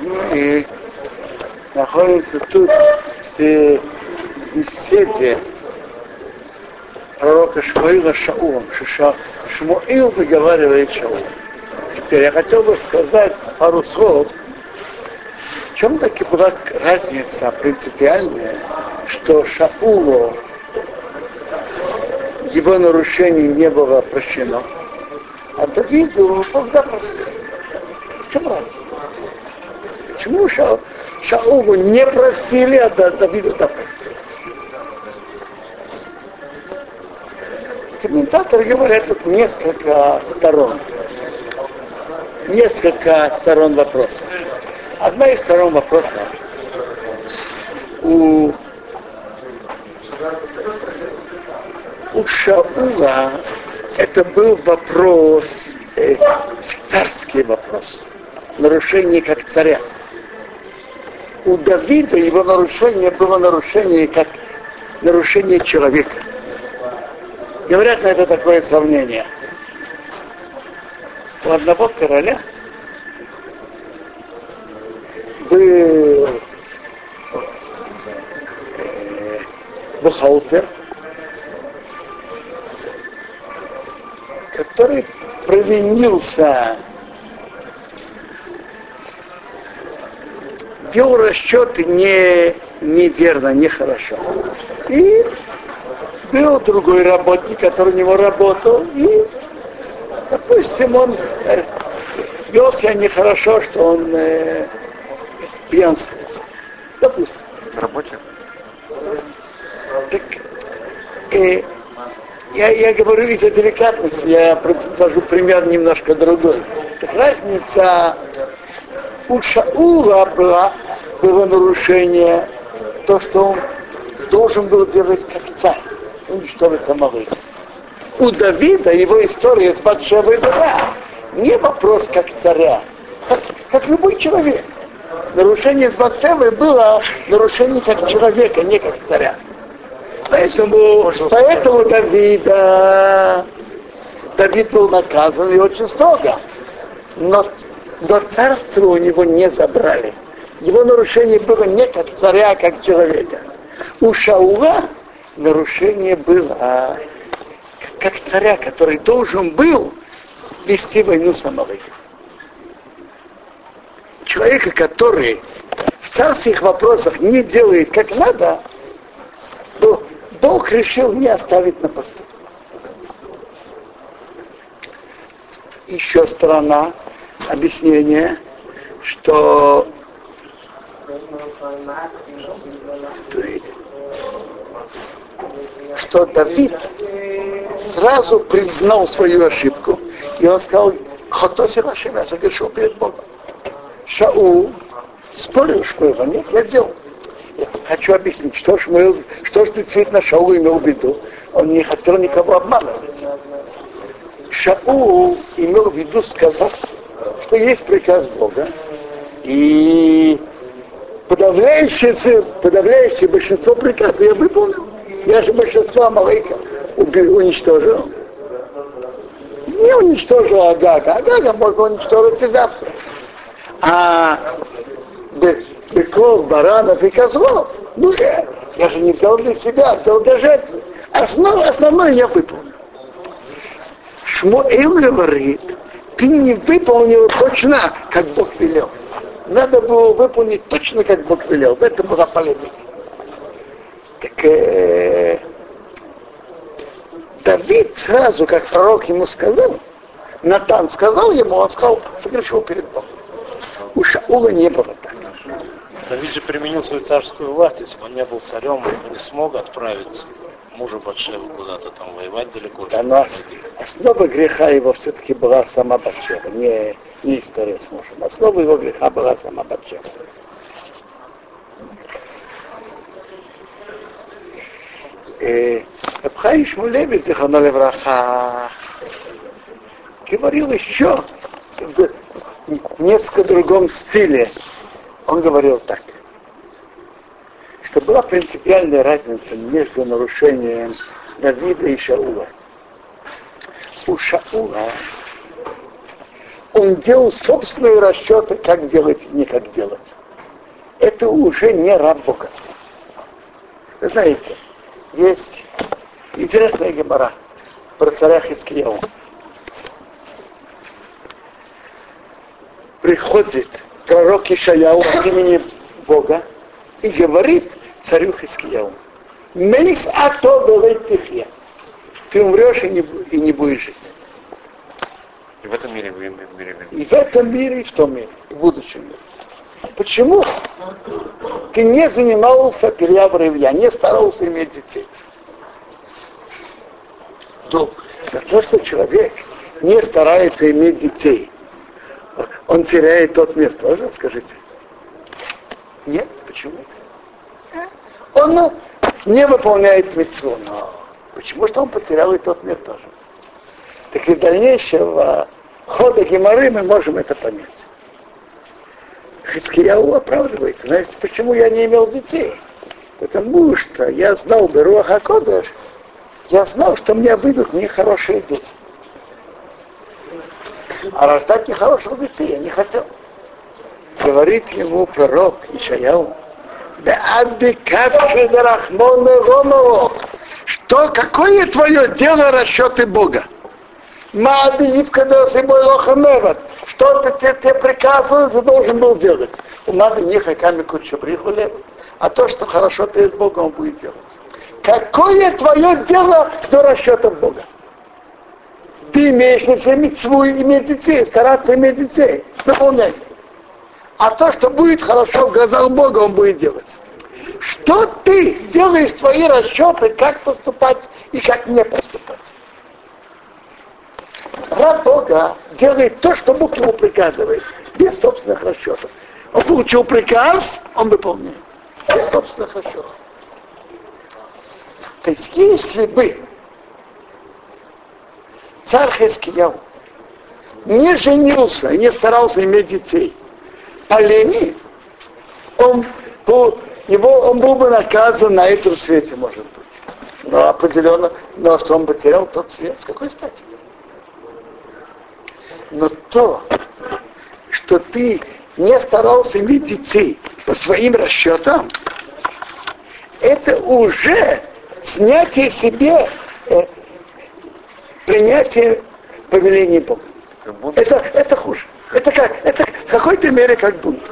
Ну и находится тут в беседе пророка Шмуила Шаулом, что Шмуил выговаривает Шаул. Теперь я хотел бы сказать пару слов, в чем таки была разница принципиальная, что Шаулу его нарушений не было прощено, а Давиду когда простил. В чем разница? Почему Ша, Шаулу не просили, а Давиду да простили? Комментаторы говорят тут несколько сторон. Несколько сторон вопроса. Одна из сторон вопроса у, у Шаула это был вопрос, э, царский вопрос, нарушение как царя. У Давида его нарушение было нарушение как нарушение человека. Говорят на это такое сравнение. У одного короля был э, бухгалтер, который провинился, вел расчеты не, неверно, нехорошо. И был другой работник, который у него работал, и, допустим, он э, вел себя нехорошо, что он э, пьянствовал. Допустим. Работе? Так, э, я, я говорю из-за деликатности, я привожу пример немножко другой. Так разница у Шаула была, было нарушение, то, что он должен был делать как царь, уничтожить Амалык. У Давида его история с Батшевой была не вопрос как царя, как, как любой человек. Нарушение с Батшевой было нарушение как человека, не как царя. Поэтому, поэтому Давида, Давид был наказан и очень строго. Но, но царство у него не забрали. Его нарушение было не как царя, а как человека. У Шаула нарушение было как царя, который должен был вести войну с Амалыком. Человека, который в царских вопросах не делает как надо, то Бог решил не оставить на посту. Еще сторона объяснения, что что Давид сразу признал свою ошибку, и он сказал, Хотоси вашим, я согрешил перед Богом. Шау спорил Шмуэла, нет, я делал. Я хочу объяснить, что Шмуэл, что же действительно Шау имел в виду. Он не хотел никого обманывать. Шау имел в виду сказать, что есть приказ Бога, и подавляющее, подавляющее большинство приказов я выполнил. Я же большинство Амалейка уничтожил. Не уничтожил Агага. Агага можно уничтожить и завтра. А быков, баранов и козлов, ну я, я же не взял для себя, взял для жертвы. Основ, основное я выполнил. Шмуэл говорит, ты не выполнил точно, как Бог велел. Надо было выполнить точно, как Бог велел. В этом была полемика. Так э, Давид сразу, как пророк ему сказал, Натан сказал ему, он сказал, согрешил перед Богом. У Шаула не было так. Давид же применил свою царскую власть, если бы он не был царем, он не смог отправить мужа Батшеву куда-то там воевать далеко. Да, но основа греха его все-таки была сама Батшева, не, не история с мужем. Основа его греха была сама Батшева. Абхай Шмулеви, Зихана Левраха, говорил еще в несколько другом стиле. Он говорил так, что была принципиальная разница между нарушением Давида и Шаула. У Шаула он делал собственные расчеты, как делать и не как делать. Это уже не раб Бога. Вы знаете, есть интересная гемора про царя Хискияу. Приходит пророк Ишаяу от имени Бога и говорит царю Хискияу, Мейс ато тихья. Ты умрешь и не, и не будешь жить. И в этом мире, в мире, в мире. И в этом мире, и в том мире, и в будущем мире. Почему? Ты не занимался переговором, я не старался иметь детей. Но за то, что человек не старается иметь детей, он теряет тот мир тоже, скажите? Нет, почему? Он не выполняет митцву, но почему что он потерял и тот мир тоже? Так из дальнейшего хода Геморы мы можем это понять. Хискияу оправдывается. Знаете, почему я не имел детей? Потому что я знал Беруаха Кодыш, я знал, что мне выйдут мне хорошие дети. А рождать нехороших детей я не хотел. Говорит ему пророк Ишаяу, что, какое твое дело расчеты Бога? Лохамеват. Что-то тебе, приказывают, ты должен был делать. У Маби не хаками кучу прихулеват. А то, что хорошо перед Богом, он будет делать. Какое твое дело до расчета Бога? Ты имеешь на себе митцву иметь детей, стараться иметь детей, выполнять. А то, что будет хорошо в глазах Бога, он будет делать. Что ты делаешь свои расчеты, как поступать и как не поступать? Раб Бога делает то, что Бог ему приказывает, без собственных расчетов. Он получил приказ, он выполняет, без собственных расчетов. То есть, если бы царь Хескияу не женился не старался иметь детей, по лени, он, был, его, он был бы наказан на этом свете, может быть. Но определенно, но что он потерял тот свет, с какой стати? Но то, что ты не старался иметь детей по своим расчетам, это уже снятие себе э, принятие повеления Бога. Это, это хуже. Это как, это какой-то мере как бунт.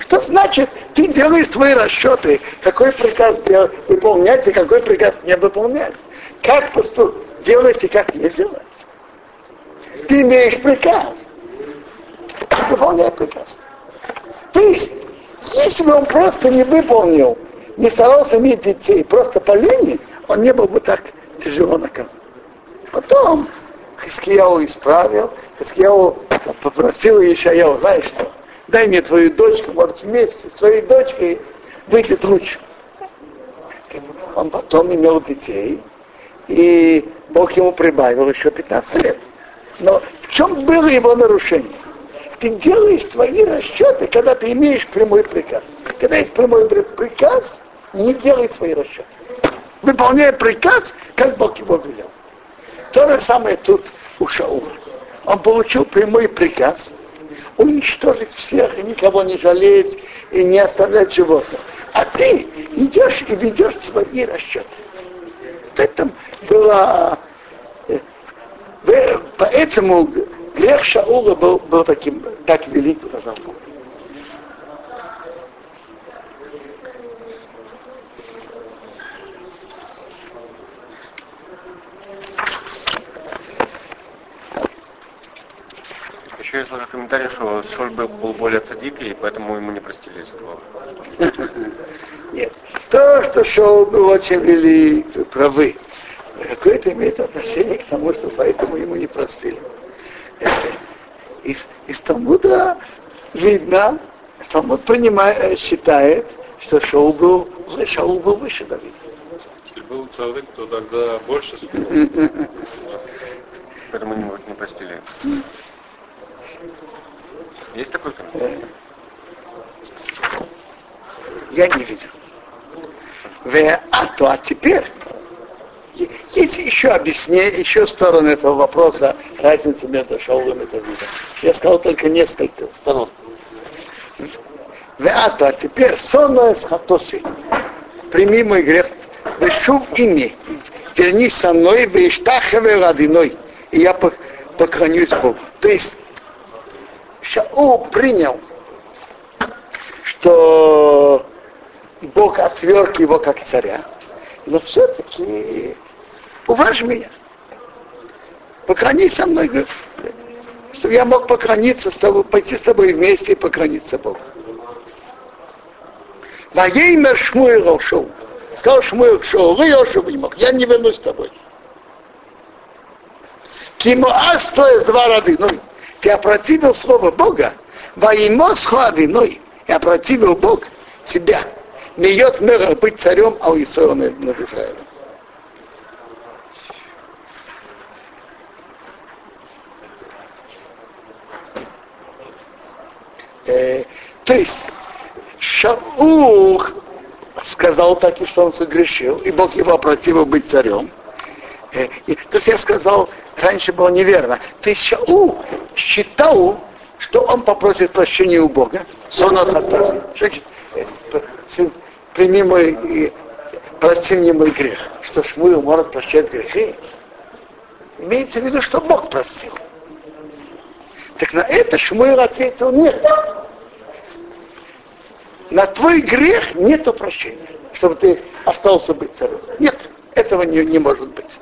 Что значит, ты делаешь свои расчеты, какой приказ выполнять и какой приказ не выполнять. Как поступить, делать и как не делать. Ты имеешь приказ. Выполняй приказ. То есть, если бы он просто не выполнил, не старался иметь детей, просто по линии, он не был бы так тяжело наказан. Потом Хискияу исправил, Хискияу попросил Ишаяу, знаешь что, дай мне твою дочку, может вместе с твоей дочкой выйдет лучше. Он потом имел детей, и Бог ему прибавил еще 15 лет. Но в чем было его нарушение? Ты делаешь свои расчеты, когда ты имеешь прямой приказ. Когда есть прямой приказ, не делай свои расчеты. Выполняй приказ, как Бог его велел. То же самое тут у Шаула. Он получил прямой приказ уничтожить всех, и никого не жалеть, и не оставлять животных. А ты идешь и ведешь свои расчеты. В этом была Поэтому грех Шаула был, был таким, так велик, сказал. Еще я слышал комментарий, что Шоль был, более цадик, и поэтому ему не простили из этого. Нет. То, что Шоу был очень велик, правы какое-то имеет отношение к тому, что поэтому ему не простили. Из, из Талмуда видно, Талмуд принимает, э, считает, что Шоу был, Шаул был выше Давида. Если был человек, то тогда больше Поэтому не, не простили. Есть такой комментарий? Я не видел. А то, а теперь Есть еще объяснение, еще стороны этого вопроса, разницы между Шаулом и Давидом. Я сказал только несколько сторон. Веата, а теперь сонное с хатоси. Прими мой грех. Вешув ими. Вернись со мной, вештахеве ладиной. И я поклонюсь Богу. То есть Шаул принял, что Бог отверг его как царя, но все-таки уважь меня. Поклонись со мной, чтобы я мог поклониться с тобой, пойти с тобой вместе и поклониться Богу. Воеймер Шмуэл шел. Сказал Шмуэл шел, вы Йошев не мог, я не вернусь с тобой. Кимо асто из два роды, ну, ты опротивил слово Бога, воимо схвады, ну, и опротивил Бог тебя. Меет мэр быть царем, а у Исраила над, Израилем. Э, то есть Шаул сказал так, что он согрешил, и Бог его опротивил быть царем. Э, и, то есть я сказал, раньше было неверно. Есть Шаул считал, что он попросит прощения у Бога. Сон прими мой, прости мне мой грех. Что Шмуил может прощать грехи? Имеется в виду, что Бог простил. Так на это Шмуил ответил нет. На твой грех нету прощения, чтобы ты остался быть царем. Нет, этого не, не может быть.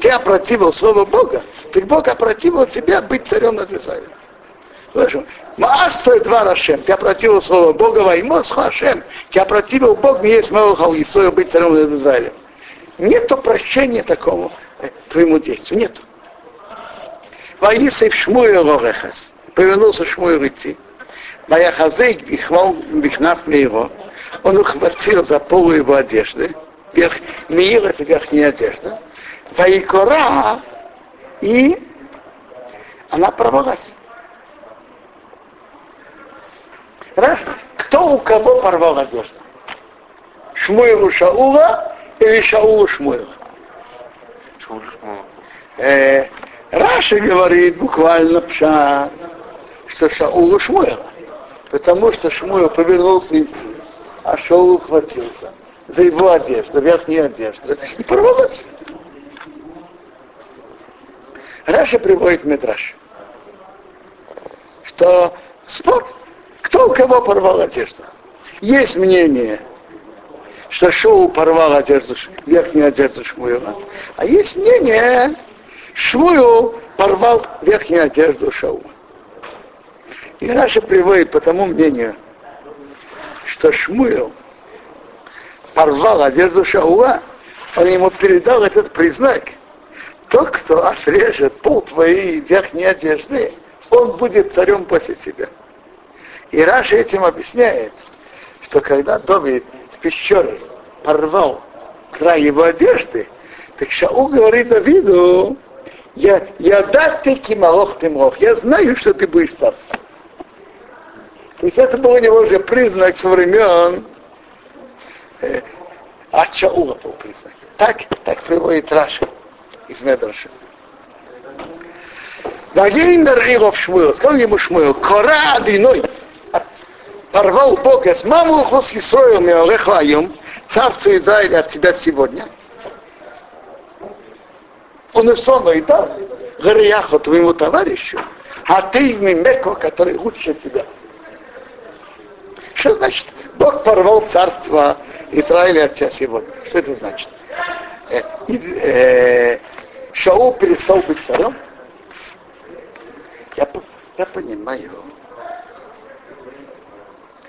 Ты опротивил слово Бога, ты Бог опротивил тебя быть царем над Израилем. Маастой два Рашем, ты опротивил слово Бога, ваймос Хашем, ты опротивил Бог, мне есть Мелхау Исоя быть царем над Израилем. Нету прощения такому э, твоему действию, нету. Ваисей Шмуэл Лорехас, повернулся Шмуэл идти. Ваяхазейк бихвал бихнав его, он ухватил за полу его одежды, верх, мир это верхняя одежда, Ваикора, и она порвалась. Раз, кто у кого порвал одежду? Шмуилу Шаула или Шаулу Шмуила? Шаулу Шмуила. Э, Раши говорит буквально пшат, что Шаул у Шмуила. Потому что Шмуил повернулся идти, а Шаул ухватился за его одежду, верхнюю одежду, и порвалась. Раши приводит Мидраш, что спор, кто у кого порвал одежду. Есть мнение, что Шаул порвал одежду, верхнюю одежду Шмуила, а есть мнение, Шмуил порвал верхнюю одежду Шаула. И Раши приводит по тому мнению, что Шмуил порвал одежду Шаула, он ему передал этот признак, тот, кто отрежет пол твоей верхней одежды, он будет царем после тебя. И Раши этим объясняет, что когда Давид в пещере порвал край его одежды, так Шаул говорит Давиду, я, я дать ты кималох ты мог, я знаю, что ты будешь царствовать. То есть это был у него уже признак со времен э, от Шаула был признак. Так, так приводит Раша из Медраша. Вагеймер Илов Шмуэл, сказал ему Шмуэл, кора одиной, порвал Бог с маму хос Исроил Меолех Лайом, царству Израиля от тебя сегодня. Он и сон и дал Гарияху, твоему товарищу, а ты Меко, который лучше тебя. Что значит? Бог порвал царство Израиля от тебя сегодня. Что это значит? Э, э, Шаул перестал быть царем? Я, я понимаю.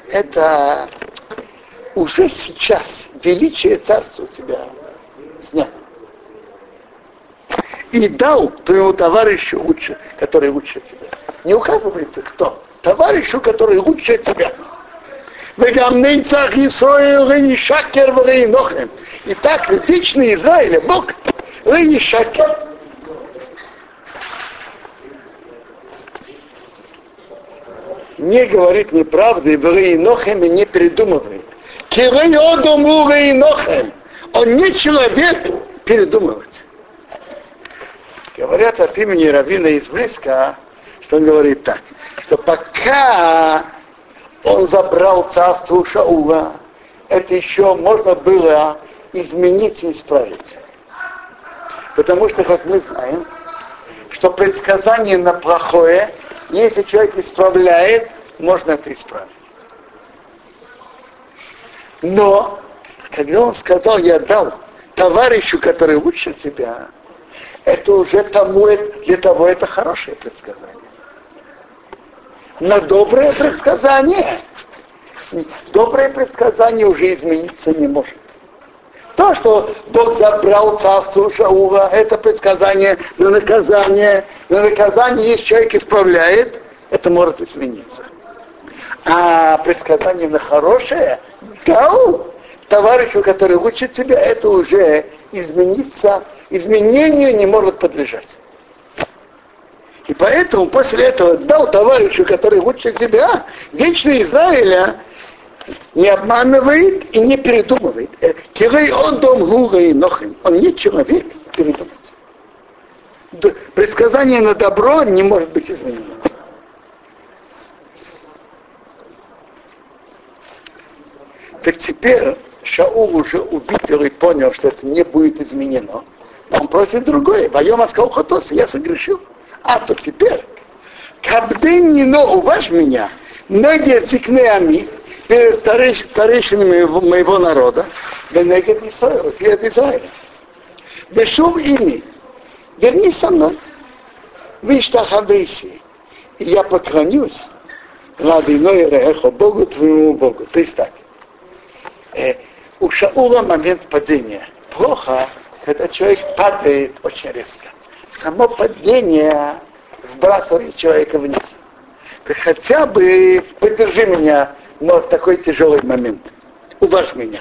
Это уже сейчас величие царства у тебя снято. И дал твоему товарищу лучше, который лучше тебя. Не указывается кто. Товарищу, который лучше тебя. וגם נצח ישראל ראי שקר וראי נוחם. И так вечный Израиль, Бог, не шаки. Не говорит неправды, и нохем и не передумывает. Кирей одому и нохем. Он не человек передумывать. Говорят от имени Равина из близко, что он говорит так, что пока он забрал царство у Шаула, это еще можно было изменить и исправить. Потому что, как мы знаем, что предсказание на плохое, если человек исправляет, можно это исправить. Но, когда он сказал, я дал товарищу, который лучше тебя, это уже тому, для того это хорошее предсказание. На доброе предсказание, доброе предсказание уже измениться не может. То, что Бог забрал царство Шаула, это предсказание на наказание. На наказание, если человек исправляет, это может измениться. А предсказание на хорошее дал товарищу, который учит тебя, это уже измениться, изменению не может подлежать. И поэтому после этого дал товарищу, который учит тебя, вечный Израиля, не обманывает и не передумывает. Э, Кирей он дом гуга и нохим. Он не человек передумать. Предсказание на добро не может быть изменено. Так теперь Шаул уже увидел и понял, что это не будет изменено. Он просит другое. Воем Аскал Хотос, я согрешил. А то теперь, Кабден не уваж меня, зикнеами, перед старейш, старейшинами моего, народа, Бенегет Исраил, перед Израилем. Бешув ими, вернись со мной, Виштахабейси, и я поклонюсь Ладиной Рехо, Богу твоему Богу. То есть так, э, у Шаула момент падения. Плохо, когда человек падает очень резко. Само падение сбрасывает человека вниз. Ты хотя бы поддержи меня но в такой тяжелый момент. Уваж меня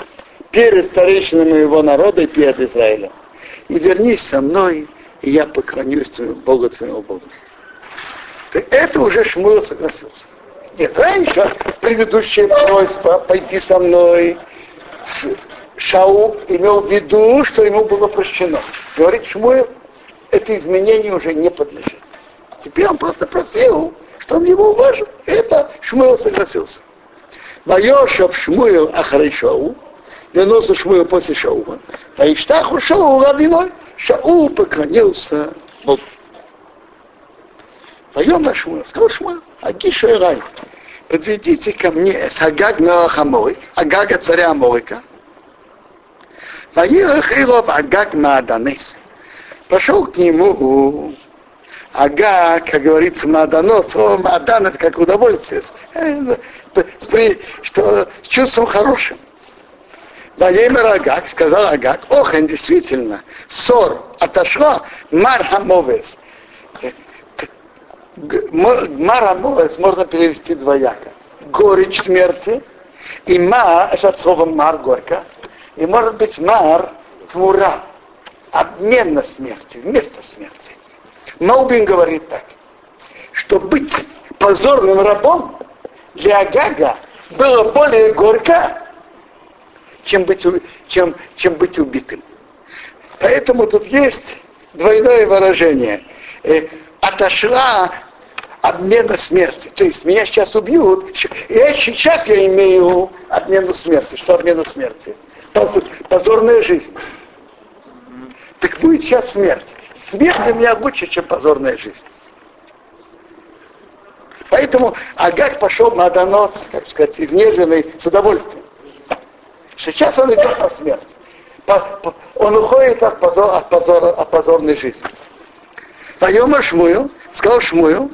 перед старейшинами моего народа и перед Израилем. И вернись со мной, и я поклонюсь твоему Богу, твоему Богу. Это уже Шмуил согласился. Нет, раньше предыдущая просьба пойти со мной, Шау имел в виду, что ему было прощено. Говорит Шмуил, это изменение уже не подлежит. Теперь он просто просил, что он его уважит. Это Шмуил согласился. Вайошев Шмуил Ахарей Шау, вернулся Шмуил после Шаума. Вайштаху Шау Равиной, Шаул поклонился Богу. Воем Шмуил, сказал Шмуил, Агиша и подведите ко мне с Агаг Мелахамой, Агага царя Аморика, Ваирах Илов Агаг Мааданес. Пошел к нему Ага, как говорится, Маданос, о, Мадан это как удовольствие, э, что с чувством хорошим. Ваемер Агак, сказал Агак, ох, действительно, ссор отошла, Мархамовес. Мархамовес можно перевести двояко. Горечь смерти, и ма, это от слова мар, горько, и может быть мар, тмура, обмен на смерти, вместо смерти. Маубин говорит так, что быть позорным рабом для Агага было более горько, чем быть, чем, чем быть убитым. Поэтому тут есть двойное выражение. Э, отошла обмена смерти. То есть меня сейчас убьют, и сейчас я имею обмену смерти. Что обмену смерти? Позорная жизнь. Так будет сейчас смерть. Смерть для меня лучше, чем позорная жизнь. Поэтому Агак пошел Маданот, как сказать, изнеженный с удовольствием. Сейчас он идет на смерть. Он уходит от, позор, от, позора, от позорной жизни. Поема Шмую, сказал Шмую,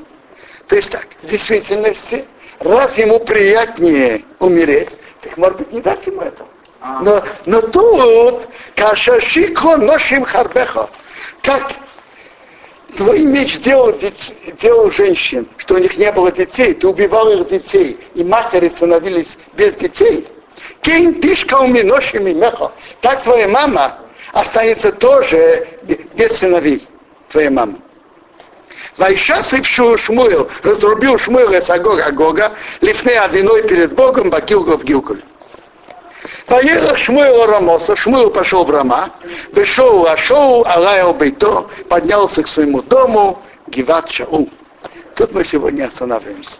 то есть так, в действительности, раз ему приятнее умереть, так может быть не дать ему этого. А. Но, но тут, кашашико ношим харбеха, как твой меч делал, делал женщин, что у них не было детей, ты убивал их детей, и матери становились без детей. Кейн пишка у миношими меха. Так твоя мама останется тоже без сыновей, твоя мама. Вайша сыпшу Шмуил, разрубил Шмуил из Агога Агога, лифны одиной перед Богом, Багилгов Гилкуль. Поехал Шмуэл Рамоса, Шмуэл пошел в Рама, Бешоу Ашоу, Алаял Бейто, поднялся к своему дому, Гиват Шау. Тут мы сегодня останавливаемся.